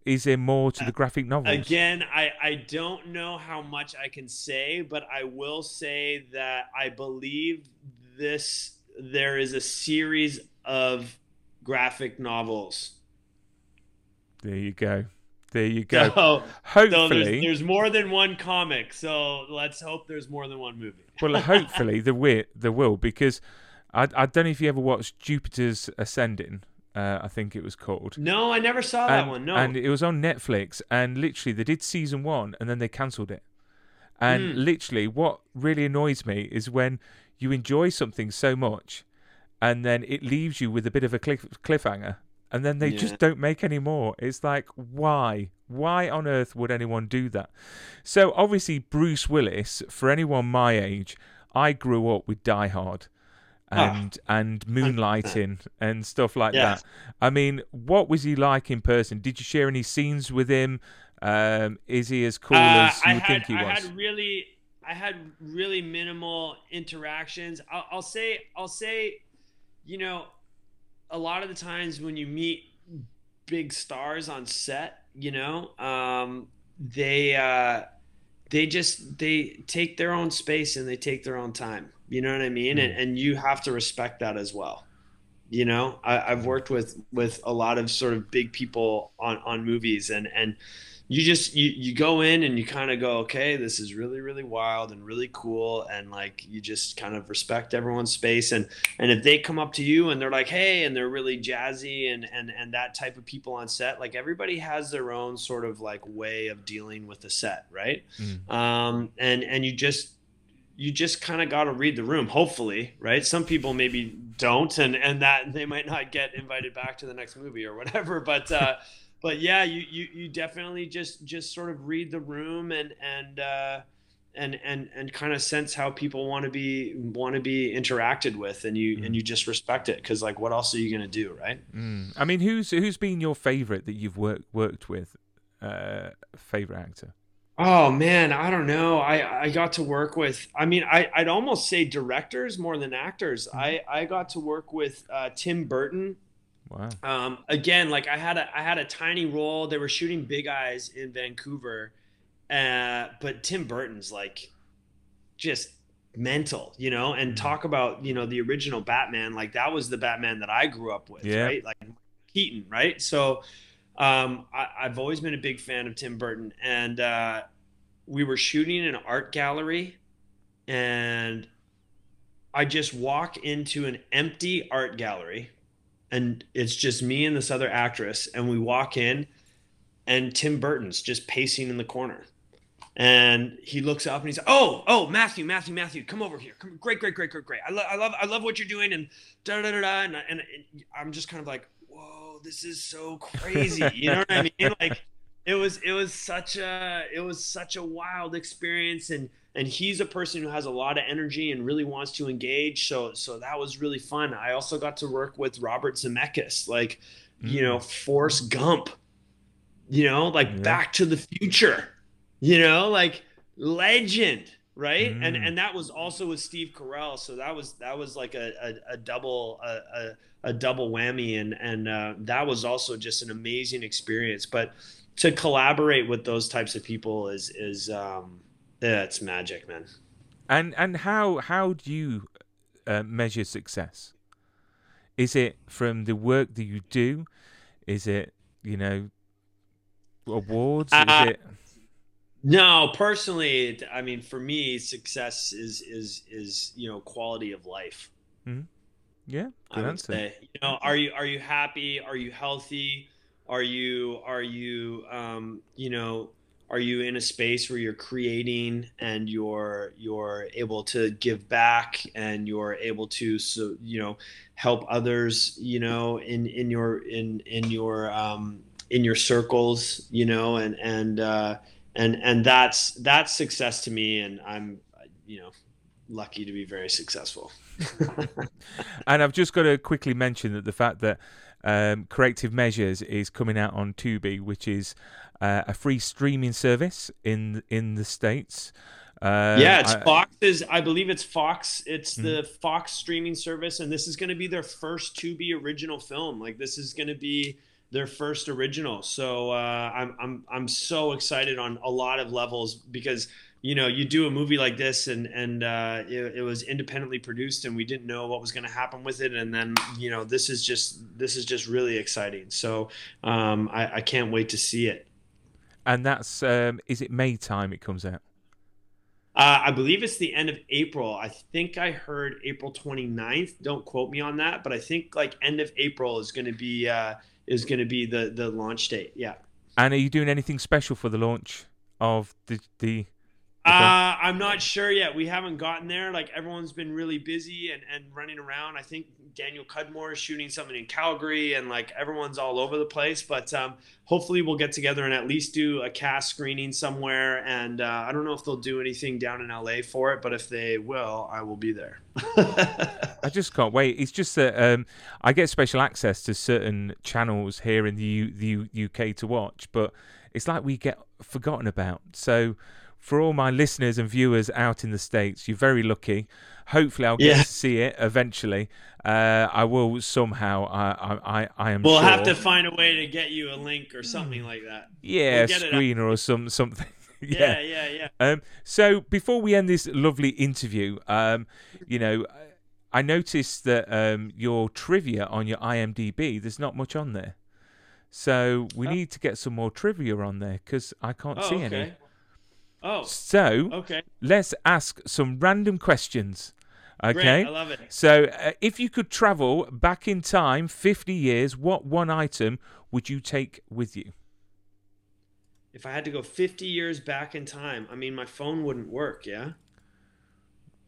Is there more to the graphic novel?
Again, I, I don't know how much I can say, but I will say that I believe this there is a series of graphic novels.
There you go. There you go.
So, so
hopefully,
there's, there's more than one comic. So let's hope there's more than one movie.
Well, hopefully there will, there will because I, I don't know if you ever watched Jupiter's Ascending. Uh, I think it was called.
No, I never saw that
and,
one. No,
and it was on Netflix, and literally they did season one, and then they cancelled it. And
Mm.
literally, what really annoys me is when you enjoy something so much, and then it leaves you with a bit of a cliff, cliffhanger, and then they
Yeah.
just don't make any more. It's like, why? Why on earth would anyone do that? So obviously, Bruce Willis, for anyone my age, I grew up with Die Hard.
Ah.
And and moonlighting and stuff like
Yes.
that. I mean, what was he like in person? Did you share any scenes with him? Um, is he as cool
Uh,
as you
I had,
think he
I
was?
had really, I had really minimal interactions. I'll, I'll say, I'll say, you know, a lot of the times when you meet big stars on set, you know, um, they, uh, they just they take their own space and they take their own time. You know what I mean? And, and you have to respect that as well. You know, I, I've worked with with a lot of sort of big people on on movies, and and you just you you go in and you kind of go okay this is really really wild and really cool and like you just kind of respect everyone's space. And and if they come up to you and they're like hey and they're really jazzy and and and that type of people on set like everybody has their own sort of like way of dealing with the set right? Um and and you just you just kind of got to read the room hopefully right? Some people maybe don't and and that they might not get invited back to the next movie or whatever but uh but yeah, you, you you definitely just just sort of read the room and and uh, and and and kind of sense how people want to be want to be interacted with, and you and you just respect it because like what else are you gonna do, right?
Mm. I mean, who's who's been your favourite that you've worked worked with? Uh, favourite actor?
Oh man, I don't know. I I got to work with. I mean, I I'd almost say directors more than actors. I I got to work with uh, Tim Burton.
Wow.
Um, again, like I had a I had a tiny role. They were shooting Big Eyes in Vancouver, uh, but Tim Burton's like just mental, you know. And talk about you know the original Batman. Like that was the Batman that I grew up with,
Yeah.
right? Like Keaton, right? So um, I, I've always been a big fan of Tim Burton, and uh, we were shooting in an art gallery, and I just walk into an empty art gallery and it's just me and this other actress and we walk in and tim burton's just pacing in the corner. And he looks up and he's like oh oh matthew matthew matthew come over here. Come great great great great great. I, lo- I love i love what you're doing and da da da da and, and, and i'm just kind of like whoa this is so crazy. You know what i mean? Like it was it was such a it was such a wild experience and and he's a person who has a lot of energy and really wants to engage. So so that was really fun. I also got to work with robert zemeckis like you know forrest gump you know like
Yeah.
back to the future you know like legend right? And
Mm.
and that was also with steve carell. So that was that was like a a, a double a, a, a double whammy. And and uh, that was also just an amazing experience. But to collaborate with those types of people is is um yeah, it's magic man
And and how how do you uh, measure success? Is it from the work that you do? Is it you know awards?
Uh,
Is it
No, personally, I mean, for me, success is is is you know quality of life.
yeah?
I would
answer.
say, you know, are you are you happy? Are you healthy? Are you are you um, you know are you in a space where you're creating and you're you're able to give back and you're able to so you know help others you know in in your in in your um, in your circles you know and and uh, and and that's that's success to me and I'm you know lucky to be very successful.
And I've just got to quickly mention that the fact that um, Corrective Measures is coming out on Tubi, which is uh, a free streaming service in in the states. Uh,
yeah, it's
I-
Fox's. I believe it's Fox. It's
Mm.
the Fox streaming service, and this is going Tubi their first to be original film. Like this is going to be their first original. So uh, I'm I'm I'm so excited on a lot of levels because you know, you do a movie like this, and and uh, it, it was independently produced, and we didn't know what was going to happen with it, and then you know, this is just this is just really exciting. So um, I, I can't wait to see it.
And that's um, is it May time it comes out?
Uh, I believe it's the end of April. I think I heard April 29th. Don't quote me on that, but I think like end of April is going to be uh, is going to be the the launch date. Yeah.
And are you doing anything special for the launch of the the?
Uh, I'm not sure yet. We haven't gotten there. Like everyone's been really busy and, and running around. I think Daniel Cudmore is shooting something in Calgary and like everyone's all over the place. But um, hopefully we'll get together and at least do a cast screening somewhere. And uh, I don't know if they'll do anything down in LA for it, but if they will, I will be there.
I just can't wait. It's just that um, I get special access to certain channels here in the, U- the U- UK to watch, but it's like we get forgotten about. So for all my listeners and viewers out in the states, you're very lucky. Hopefully, I'll get
Yeah.
to see it eventually. Uh, I will somehow. I, I, I, am.
We'll
sure.
have to find a way to get you a link or something like that.
yeah,
we'll up.
screener or some something.
Yeah, yeah, yeah.
Um, so before we end this lovely interview, um, you know, I noticed that um, your trivia on your IMDb, there's not much on there. So we need to get some more trivia on there because I can't
Oh,
see
okay.
any.
Oh,
So
okay.
let's ask some random questions. Okay. Great.
I love it.
So uh, if you could travel back in time 50 years, what one item would you take with you?
If I had to go 50 years back in time, I mean, my phone wouldn't work. Yeah.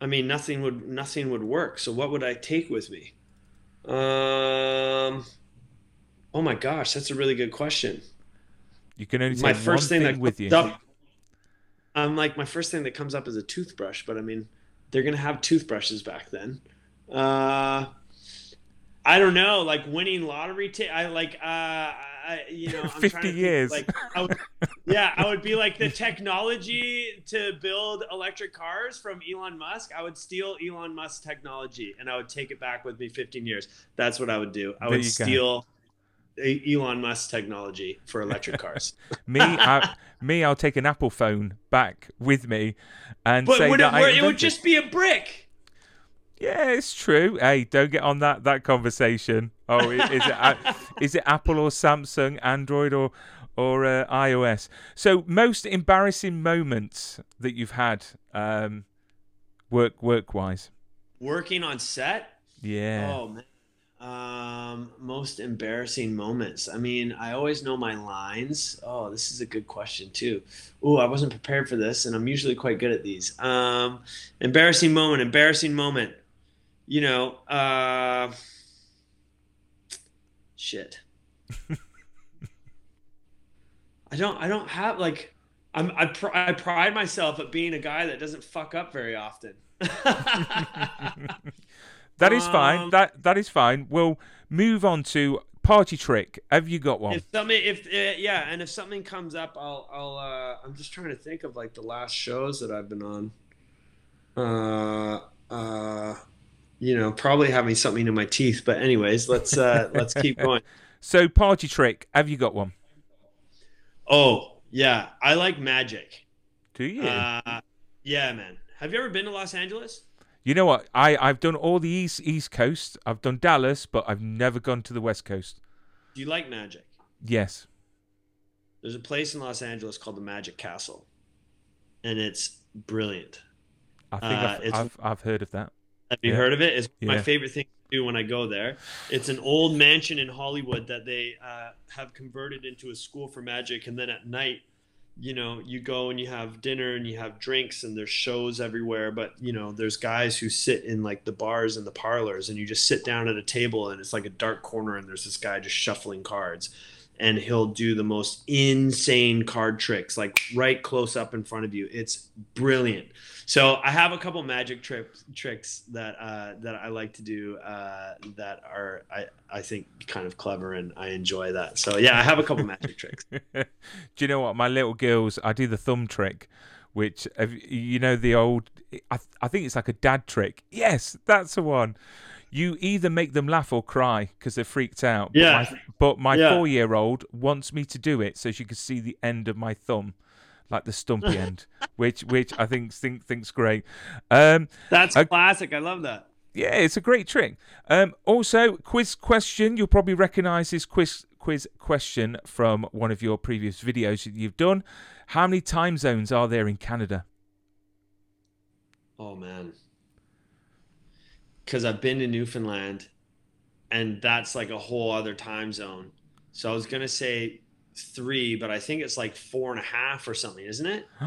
I mean, nothing would nothing would work. So what would I take with me? Um. Oh my gosh, that's a really good question.
You can only take
my
one
first thing,
thing
that
with you.
up, I'm like my first thing that comes up is a toothbrush, but I mean, they're gonna have toothbrushes back then. Uh, I don't know, like winning lottery. T- I like, uh, I, you know, I'm
50
trying to think,
years.
like, I would, yeah, I would be like the technology to build electric cars from Elon Musk. I would steal Elon Musk's technology and I would take it back with me 15 years. That's what I would do. I
There
would steal. Elon Musk technology for electric cars.
Me, I, me, I'll take an Apple phone back with me and
But
say
would it,
that I
wor- it would just be a brick.
Yeah, it's true. Hey, don't get on that that conversation. Oh, i- is it is it Apple or Samsung, Android or or uh, iOS? So, most embarrassing moments that you've had, um, work work wise.
Working on set?
Yeah.
Oh man. Um, most embarrassing moments. I mean, I always know my lines. Oh, this is a good question too. Ooh, I wasn't prepared for this, and I'm usually quite good at these. Um, embarrassing moment. Embarrassing moment. You know, uh, shit. I don't. I don't have like. I'm. I, pr- I pride myself at being a guy that doesn't fuck up very often.
That is fine.
Um,
That that is fine. We'll move on to party trick. Have you got one?
if something if uh, yeah and if something comes up i'll i'll uh i'm just trying to think of like the last shows that i've been on uh uh you know probably having something in my teeth but anyways let's uh let's keep going
So, party trick. Have you got one?
oh yeah i like magic
Do you?
uh yeah man have you ever been to los angeles
You know what? I I've done all the east east coast. I've done Dallas, but I've never gone to the west coast.
do you like magic
Yes.
there's a place in los angeles called the magic castle and it's brilliant
I think
Uh,
I've, I've I've heard of that.
Have you
Yeah.
heard of it? It's my favorite thing to do when I go there. It's an old mansion in Hollywood that they uh, have converted into a school for magic, and then at night, you know, you go and you have dinner and you have drinks and there's shows everywhere. But you know, there's guys who sit in like the bars and the parlors, and you just sit down at a table and it's like a dark corner, and there's this guy just shuffling cards. And he'll do the most insane card tricks, like right close up in front of you. It's brilliant. So I have a couple magic tricks tricks that uh, that I like to do uh, that are I, I think kind of clever and I enjoy that. So yeah, I have a couple magic tricks.
do you know what? My little girls, I do the thumb trick, which you know the old. I I think it's like a dad trick. Yes, that's the one. You either make them laugh or cry because they're freaked out. But
Yeah.
my, but my
Yeah.
four-year-old wants me to do it so she can see the end of my thumb. Like the stumpy end, which which I think think thinks great. Um,
That's
Uh,
classic. I love that.
yeah, it's a great trick. Um, also, quiz question. You'll probably recognise this quiz quiz question from one of your previous videos that you've done. How many time zones are there in Canada?
Oh man. Cause I've been to Newfoundland and that's like a whole other time zone. So I was gonna say three, but I think it's like four and a half or something, isn't it?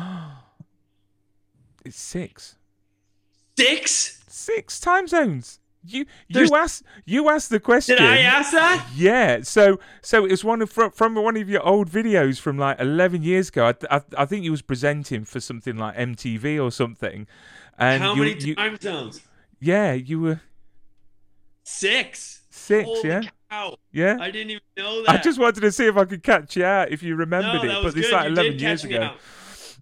It's six.
Six?
Six time zones. You
There's-
you asked you asked the question.
Did I ask that?
Yeah, so so it was one of from, from one of your old videos from like eleven years ago. I, I, I think you was presenting for something like MTV or something, and
How
you,
many
you
time zones?
yeah you were
Six.
six
Holy
yeah
cow.
Yeah.
I didn't even know that.
I just wanted to see if I could catch you out if you remembered
no,
it, but it's like
You
eleven years ago.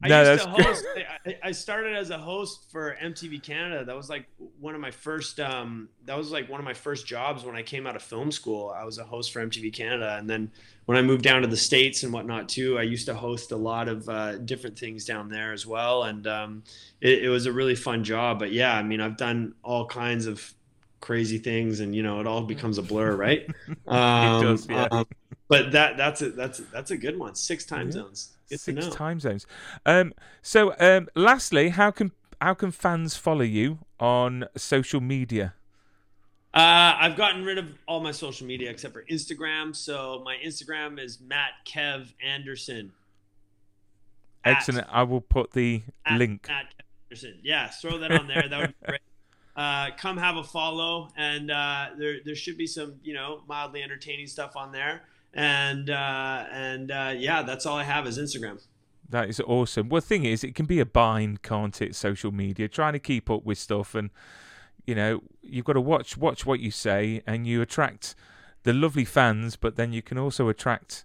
I
No,
used to
that's good.
host. I, I started as a host for MTV Canada. That was like one of my first. Um, that was like one of my first jobs when I came out of film school. I was a host for MTV Canada, and then when I moved down to the states and whatnot too, I used to host a lot of uh, different things down there as well. And um, it, it was a really fun job. But yeah, I mean, I've done all kinds of crazy things, and you know, it all becomes a blur, right? Um,
does, yeah.
um, but that that's a that's that's a good one. Six time zones. Good
Six time zones. Um, so um, lastly, how can how can fans follow you on social media?
Uh, I've gotten rid of all my social media except for Instagram. So my Instagram is Matt Kev Anderson. At-
Excellent. I will put the
at
link.
Matt Kev Anderson. Yeah, throw that on there. That would be great. Uh, come have a follow, and uh, there there should be some you know mildly entertaining stuff on there. And uh, and uh, yeah, that's all I have is Instagram.
That is awesome. Well, the thing is, it can be a bind, can't it? Social media, trying to keep up with stuff, and you know, you've got to watch watch what you say, and you attract the lovely fans, but then you can also attract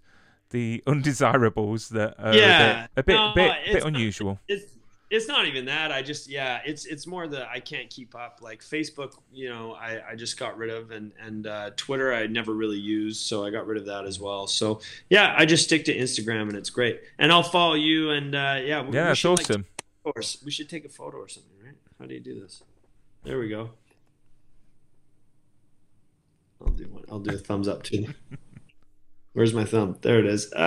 the undesirables that are
Yeah.
a bit a bit, bit, bit unusual.
it's it's not even that. I just yeah it's it's more the i can't keep up. Like facebook you know i i just got rid of and and uh, twitter i never really used so i got rid of that as well. So yeah i just stick to instagram and it's great. And i'll follow you and uh yeah we-
Yeah,
we
that's
should, like,
awesome.
of course we should take a photo or something right? How do you do this? There we go. I'll do one. I'll do a thumbs up too. Where's my thumb? There it is. Uh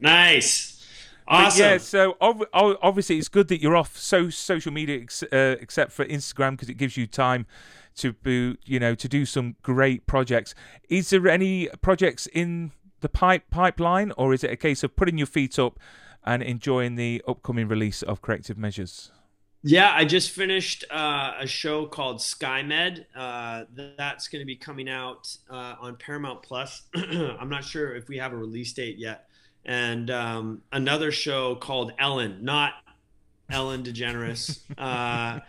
nice
But
Awesome.
yeah, so ob- ob- obviously it's good that you're off so social media ex- uh, except for Instagram because it gives you time to bo- you know to do some great projects. Is there any projects in the pipe pipeline, or is it a case of putting your feet up and enjoying the upcoming release of Corrective Measures?
Yeah, I just finished uh, a show called SkyMed. Uh, th- that's going to be coming out uh, on Paramount Plus. I'm not sure if we have a release date yet. And um, another show called Ellen, not Ellen DeGeneres. uh,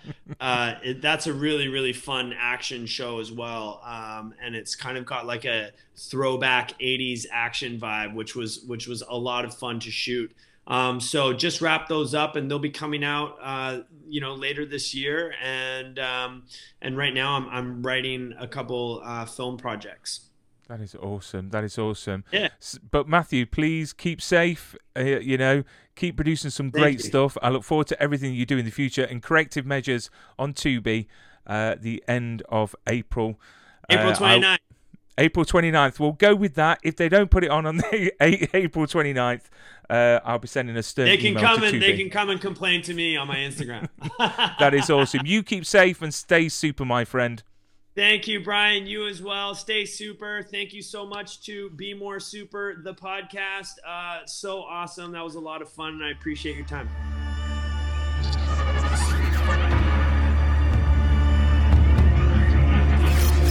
uh, it, that's a really, really fun action show as well. Um, and it's kind of got like a throwback 80s action vibe, which was which was a lot of fun to shoot. Um, so just wrap those up, and they'll be coming out, uh, you know, later this year. And um, and right now, I'm I'm writing a couple uh, film projects.
That is awesome. That is awesome.
Yeah.
But Matthew, please keep safe. Uh, you know, keep producing some great
you.
stuff. I look forward to everything you do in the future. And corrective measures on Tubi, uh, the end of April.
April
Uh, I'll-
29th.
April 29th. We'll go with that. If they don't put it on on the April 29th, uh, I'll be sending a stern
They can
email
come
to
and they can come and complain to me on my Instagram.
That is awesome. You keep safe and stay super, my friend.
Thank you, Brian. You as well. Stay super. Thank you so much to Be More Super, the podcast. Uh, so awesome. That was a lot of fun, and I appreciate your time.